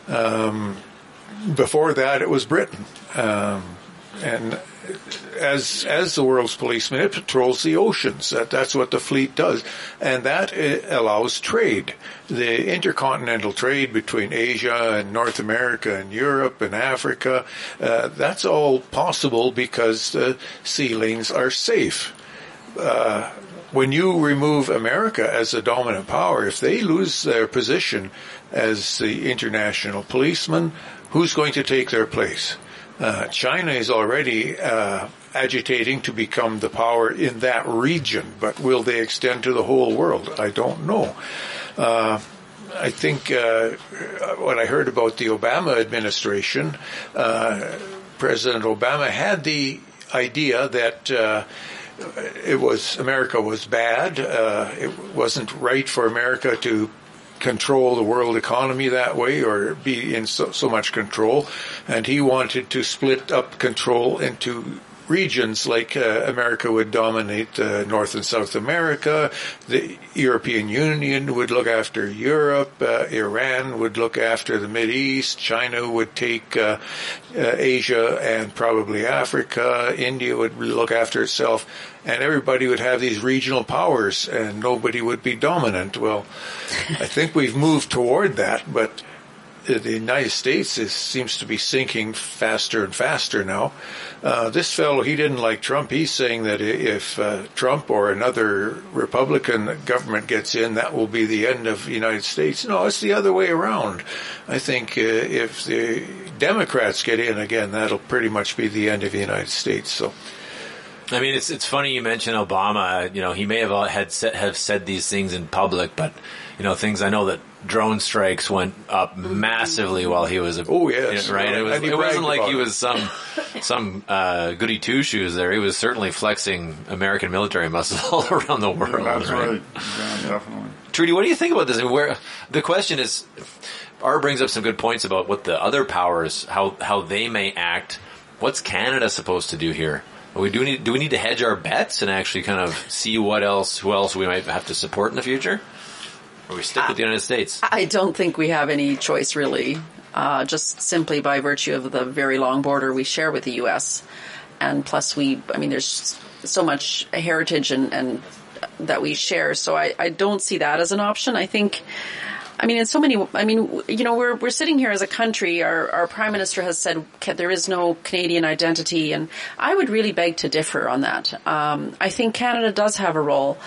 Um, before that, it was Britain, um, and as as the world's policeman, it patrols the oceans. That that's what the fleet does, and that uh, allows trade. The intercontinental trade between Asia and North America and Europe and Africa, uh, that's all possible because the sea lanes are safe. Uh, when you remove America as the dominant power, if they lose their position as the international policeman, who's going to take their place? Uh, China is already uh, agitating to become the power in that region, but will they extend to the whole world? I don't know. Uh, I think uh, what I heard about the Obama administration, uh, President Obama had the idea that uh, it was America was bad. it wasn't right for America to control the world economy that way or be in so, so much control. And he wanted to split up control into regions like uh, America would dominate uh, North and South America, the European Union would look after Europe, uh, Iran would look after the Mid East, China would take uh, uh, Asia and probably Africa, India would look after itself, and everybody would have these regional powers and nobody would be dominant. Well, I think we've moved toward that, but the United States is, seems to be sinking faster and faster now. Uh, this fellow, he didn't like Trump. He's saying that if uh, Trump or another Republican government gets in, that will be the end of the United States. No, it's the other way around. I think uh, if the Democrats get in again, that'll pretty much be the end of the United States. So. I mean, it's it's funny you mention Obama. You know, he may have had have said these things in public, but you know, things I know that drone strikes went up massively while he was. A, oh yes, right. It was. It wasn't like he was some some uh, goody two shoes there. He was certainly flexing American military muscle all around the world. That's right. right. Yeah, definitely. Trudy, what do you think about this? I mean, where the question is, R brings up some good points about what the other powers, how how they may act. What's Canada supposed to do here? We do need do we need to hedge our bets and actually kind of see what else who else we might have to support in the future? Or we stick with the United States? I don't think we have any choice really, uh, just simply by virtue of the very long border we share with the U.S. And plus, we, I mean, there's so much heritage and, and that we share. So I, I don't see that as an option. I think, I mean, in so many, I mean, you know, we're, we're sitting here as a country. Our, our prime minister has said there is no Canadian identity. And I would really beg to differ on that. Um, I think Canada does have a role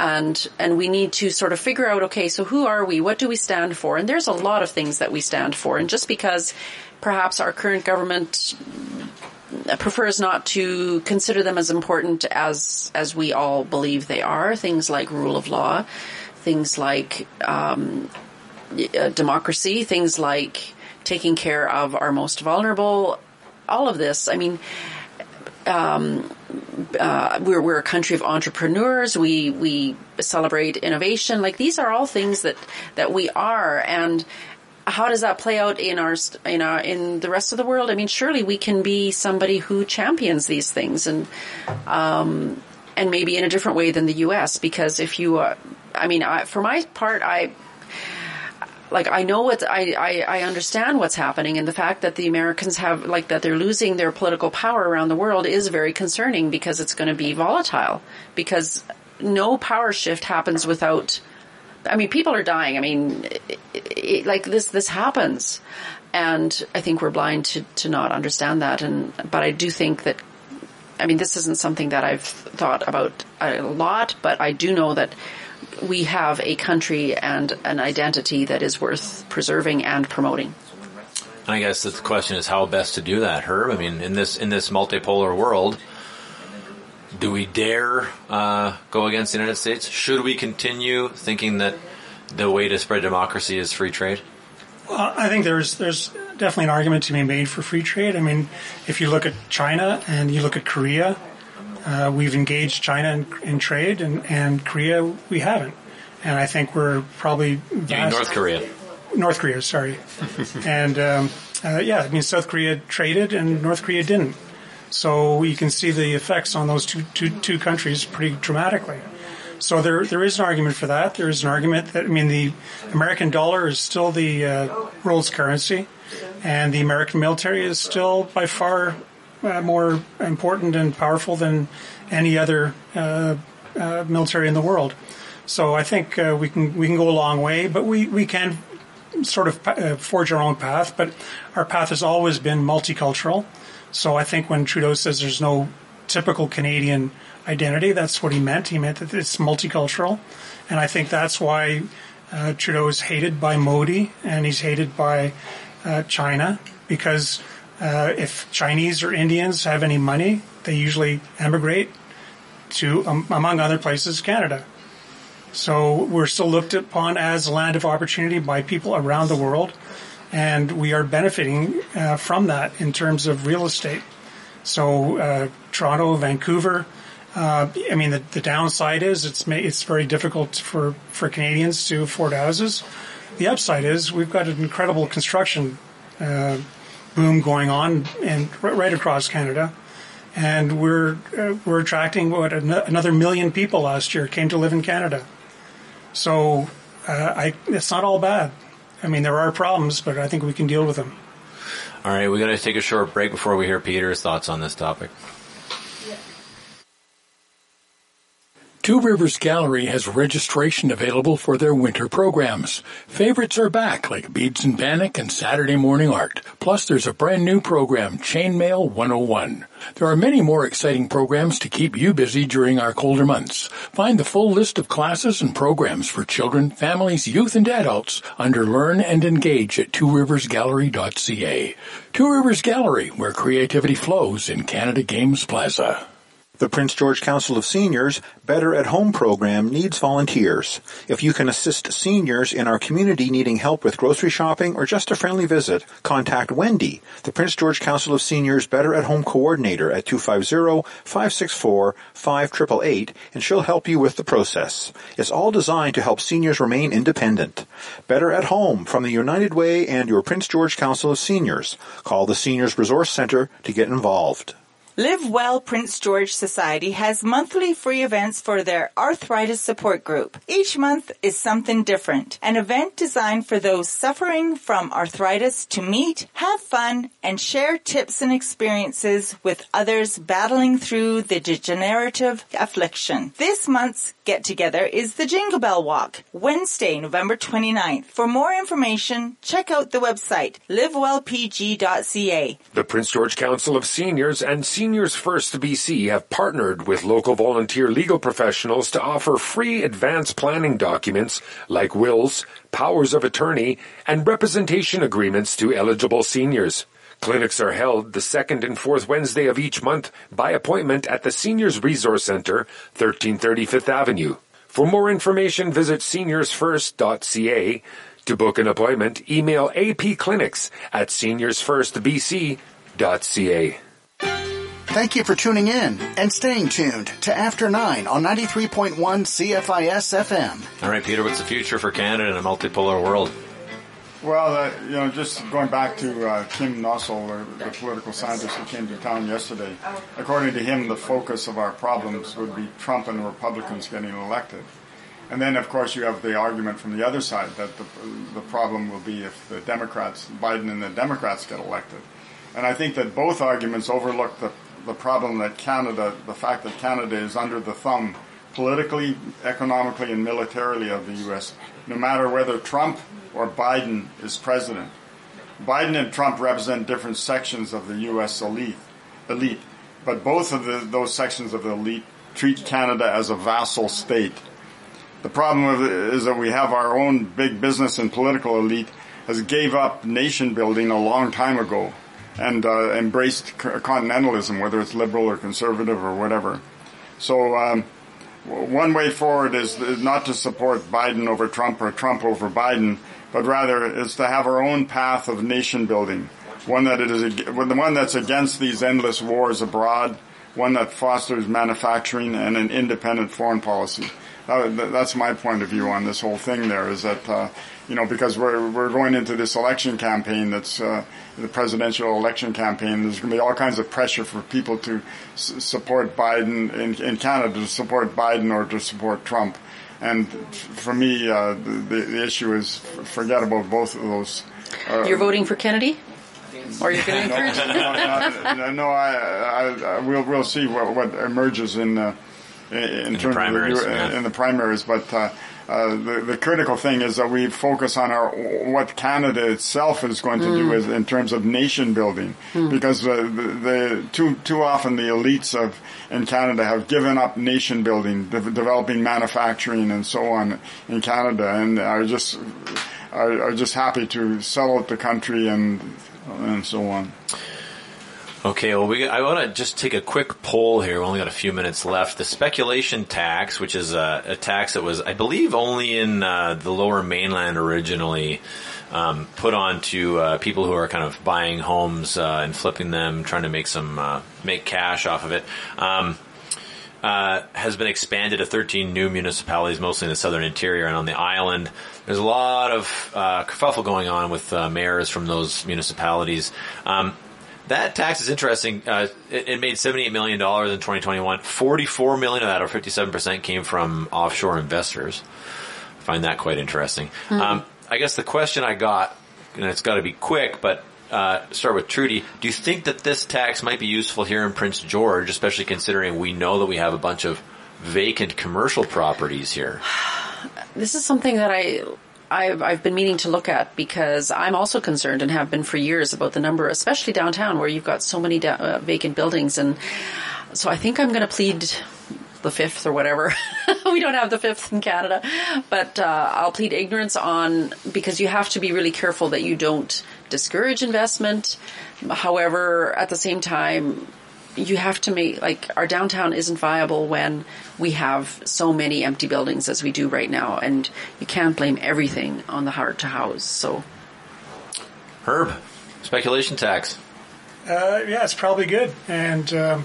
and and we need to sort of figure out okay so who are we? What do we stand for? And there's a lot of things that we stand for. And just because perhaps our current government prefers not to consider them as important as as we all believe they are things like rule of law things like um, democracy things like taking care of our most vulnerable all of this i mean um, uh, we're, we're a country of entrepreneurs. We we celebrate innovation. Like these are all things that that we are, and how does that play out in our in our in the rest of the world? I mean, surely we can be somebody who champions these things, and um, and maybe in a different way than the U.S. Because if you, I mean, I, for my part, I like I know what I, I, I understand what's happening and the fact that the Americans have like that they're losing their political power around the world is very concerning because it's going to be volatile because no power shift happens without I mean, people are dying. I mean, it, it, like this, this happens. And I think we're blind to, to not understand that. And, but I do think that, I mean, this isn't something that I've thought about a lot, but I do know that we have a country and an identity that is worth preserving and promoting. And I guess the question is how best to do that, Herb. I mean, in this in this multipolar world, do we dare uh, go against the United States? Should we continue thinking that the way to spread democracy is free trade? Well, I think there's there's definitely an argument to be made for free trade. I mean, if you look at China and you look at Korea, uh, we've engaged China in, in, trade, and, and Korea we haven't. And I think we're probably vast, North Korea. North Korea, sorry. and um, uh, yeah, I mean South Korea traded and North Korea didn't. So you can see the effects on those two, two, two countries pretty dramatically. So there, there is an argument for that. There is an argument that I mean the American dollar is still the uh, world's currency, and the American military is still by far uh, more important and powerful than any other uh, uh military in the world. So I think uh, we can we can go a long way, but we, we can sort of uh, forge our own path. But our path has always been multicultural. So I think when Trudeau says there's no typical Canadian identity, that's what he meant. He meant that it's multicultural. And I think that's why uh, Trudeau is hated by Modi and he's hated by China because uh, if Chinese or Indians have any money, they usually emigrate to, um, among other places, Canada. So we're still looked upon as a land of opportunity by people around the world and we are benefiting uh, from that in terms of real estate. So uh, Toronto, Vancouver. Uh, I mean, the, the downside is it's it's very difficult for, for Canadians to afford houses. The upside is we've got an incredible construction uh, boom going on and right across Canada, and we're uh, we're attracting what another million people last year came to live in Canada. So uh, I, it's not all bad. I mean, there are problems, but I think we can deal with them. All right, we got to take a short break before we hear Peter's thoughts on this topic. Two Rivers Gallery has registration available for their winter programs. Favorites are back, like Beads and Bannock and Saturday Morning Art. Plus, there's a brand new program, Chainmail 101. There are many more exciting programs to keep you busy during our colder months. Find the full list of classes and programs for children, families, youth, and adults under Learn and Engage at tworiversgallery.ca. Two Rivers Gallery, where creativity flows in Canada Games Plaza. The Prince George Council of Seniors Better at Home program needs volunteers. If you can assist seniors in our community needing help with grocery shopping or just a friendly visit, contact Wendy, the Prince George Council of Seniors Better at Home coordinator at 250-564-5888 and she'll help you with the process. It's all designed to help seniors remain independent. Better at Home from the United Way and your Prince George Council of Seniors. Call the Seniors Resource Center to get involved. Live Well Prince George Society has monthly free events for their arthritis support group. Each month is something different. An event designed for those suffering from arthritis to meet, have fun, and share tips and experiences with others battling through the degenerative affliction. This month's get together is the Jingle Bell Walk, Wednesday, November 29th. For more information, check out the website livewellpg.ca. The Prince George Council of Seniors and Seniors First BC have partnered with local volunteer legal professionals to offer free advance planning documents like wills, powers of attorney, and representation agreements to eligible seniors. Clinics are held the second and fourth Wednesday of each month by appointment at the Seniors Resource Center, 1330 Fifth Avenue. For more information, visit seniorsfirst.ca. To book an appointment, email apclinics at seniorsfirstbc.ca. Thank you for tuning in and staying tuned to After 9 on 93.1 CFIS FM. All right, Peter, what's the future for Canada in a multipolar world? Well, uh, you know, just going back to uh, Kim Nossal, the, the political scientist who came to town yesterday, according to him, the focus of our problems would be Trump and the Republicans getting elected. And then, of course, you have the argument from the other side that the, the problem will be if the Democrats, Biden and the Democrats get elected. And I think that both arguments overlook the the problem that Canada, the fact that Canada is under the thumb politically, economically, and militarily of the U.S., no matter whether Trump or Biden is president. Biden and Trump represent different sections of the U.S. elite, elite but both of the, those sections of the elite treat Canada as a vassal state. The problem is that we have our own big business and political elite has gave up nation building a long time ago and uh, embraced continentalism, whether it's liberal or conservative or whatever. So um, one way forward is not to support Biden over Trump or Trump over Biden, but rather is to have our own path of nation building, one that it is the one that's against these endless wars abroad, one that fosters manufacturing and an independent foreign policy. That's my point of view on this whole thing. There is that uh, you know because we're we're going into this election campaign that's uh, the presidential election campaign. There's going to be all kinds of pressure for people to s- support Biden in, in Canada to support Biden or to support Trump. And for me, uh, the, the issue is forget about both of those. Uh, You're voting for Kennedy? Or going to encourage? no, no, no, no I, I, I, we'll we'll see what, what emerges in uh, in, in, terms primaries, of the, yeah. in the primaries, but. Uh, uh, the, the critical thing is that we focus on our what Canada itself is going to Mm. do is in terms of nation building, Mm. because uh, the, the too too often the elites of in Canada have given up nation building, de- developing manufacturing and so on in Canada, and are just are, are just happy to sell out the country and and so on. Okay, well, we, I want to just take a quick poll here. We only got a few minutes left. The speculation tax, which is a, a tax that was, I believe, only in uh, the lower mainland originally, um, put on to uh, people who are kind of buying homes uh, and flipping them, trying to make some uh, make cash off of it. Um, uh, has been expanded to 13 new municipalities, mostly in the southern interior and on the island. There's a lot of uh, kerfuffle going on with uh, mayors from those municipalities. Um, that tax is interesting. Uh, it, it made $78 million in 2021. 44 million of that, or 57%, came from offshore investors. I find that quite interesting. Mhm. Um, I guess the question I got, and it's got to be quick, but uh, start with Trudy. Do you think that this tax might be useful here in Prince George, especially considering we know that we have a bunch of vacant commercial properties here? This is something that I. I've, I've been meaning to look at because I'm also concerned and have been for years about the number, especially downtown where you've got so many da- uh, vacant buildings. And so I think I'm going to plead the fifth or whatever. we don't have the fifth in Canada, but uh, I'll plead ignorance on because you have to be really careful that you don't discourage investment. However, at the same time, you have to make like our downtown isn't viable when we have so many empty buildings as we do right now, and you can't blame everything on the hard to house. So, Herb, speculation tax. Uh, yeah, it's probably good. And um,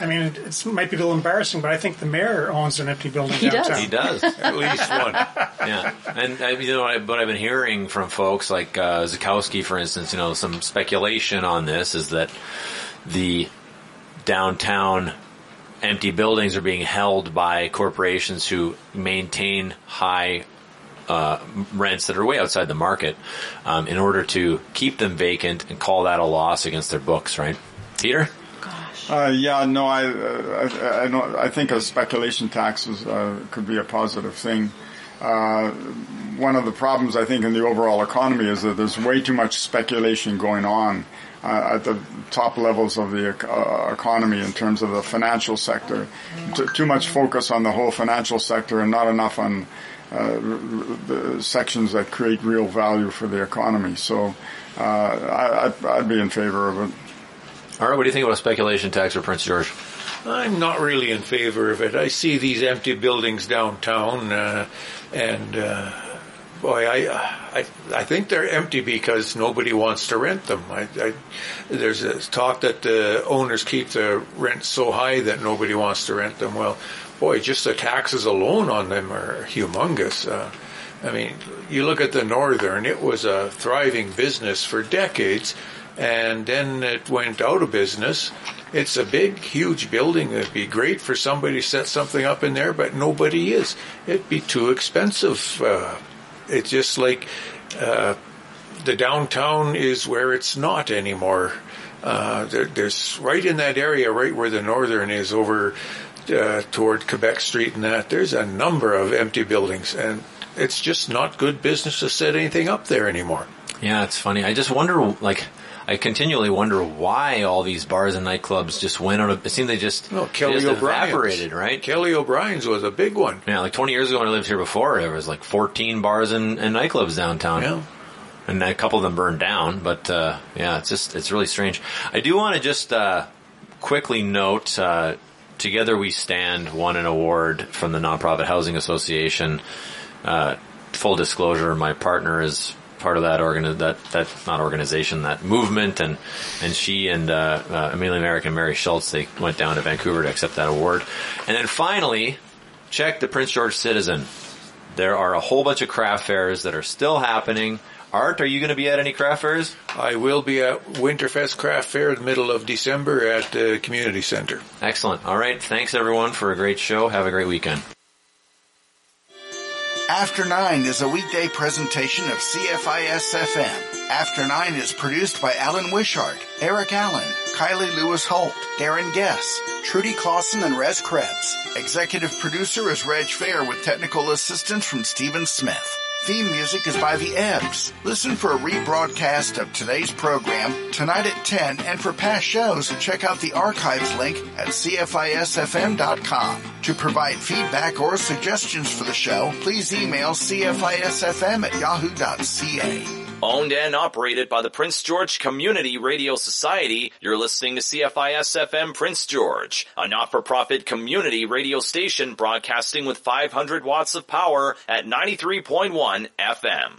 I mean, it it's, might be a little embarrassing, but I think the mayor owns an empty building He does. He does. At least one. yeah, and uh, you know what, I, what I've been hearing from folks like uh, Zukowski, for instance, you know, some speculation on this is that the downtown empty buildings are being held by corporations who maintain high uh, rents that are way outside the market um, in order to keep them vacant and call that a loss against their books, right? Peter? Uh, yeah, no, I, uh, I, I, don't, I think a speculation tax is, uh, could be a positive thing. Uh, one of the problems I think in the overall economy is that there's way too much speculation going on uh, at the top levels of the uh, economy in terms of the financial sector. T- too much focus on the whole financial sector and not enough on uh, the sections that create real value for the economy. So uh, I, I'd, I'd be in favor of it. All right, what do you think about a speculation tax for Prince George? I'm not really in favor of it. I see these empty buildings downtown, uh, and uh, boy, I, I I think they're empty because nobody wants to rent them. I, I, there's a talk that the owners keep the rent so high that nobody wants to rent them. Well, boy, just the taxes alone on them are humongous. Uh, I mean, you look at the Northern; it was a thriving business for decades and then it went out of business. It's a big, huge building. It'd be great for somebody to set something up in there, but nobody is. It'd be too expensive. Uh, it's just like uh, the downtown is where it's not anymore. Uh, there, there's right in that area, right where the northern is, over uh, toward Quebec Street and that, there's a number of empty buildings, and it's just not good business to set anything up there anymore. Yeah, it's funny. I just wonder, like, I continually wonder why all these bars and nightclubs just went out of. It seemed they just, No, Kelly just O'Bryan's. evaporated, right? Kelly O'Bryan's was a big one. Yeah, like 20 years ago when I lived here before, there was like 14 bars and, and nightclubs downtown. Yeah. And a couple of them burned down, but, uh, yeah, it's just, it's really strange. I do want to just, uh, quickly note, uh, Together We Stand won an award from the Nonprofit Housing Association. Uh, full disclosure, my partner is part of that organ that that not organization that movement. And and she and uh, uh, Amelia Merrick and Mary Schultz they went down to Vancouver to accept that award. And then finally check the Prince George Citizen. There are a whole bunch of craft fairs that are still happening. Art are you going to be at any craft fairs? I will be at Winterfest Craft Fair in the middle of December at the community center. excellent. All right. Thanks everyone for a great show. Have a great weekend After Nine is a weekday presentation of CFIS FM. After Nine is produced by Alan Wishart, Eric Allen, Kylie Lewis Holt, Darren Guess, Trudy Klassen, and Rez Krebs. Executive producer is Reg Fair with technical assistance from Stephen Smith. Theme music is by The Ebbs. Listen for a rebroadcast of today's program tonight at 10 and for past shows, check out the archives link at CFISFM.com. To provide feedback or suggestions for the show, please email CFISFM at yahoo.ca. Owned and operated by the Prince George Community Radio Society, you're listening to CFIS FM Prince George, a not-for-profit community radio station broadcasting with 500 watts of power at 93.1 FM.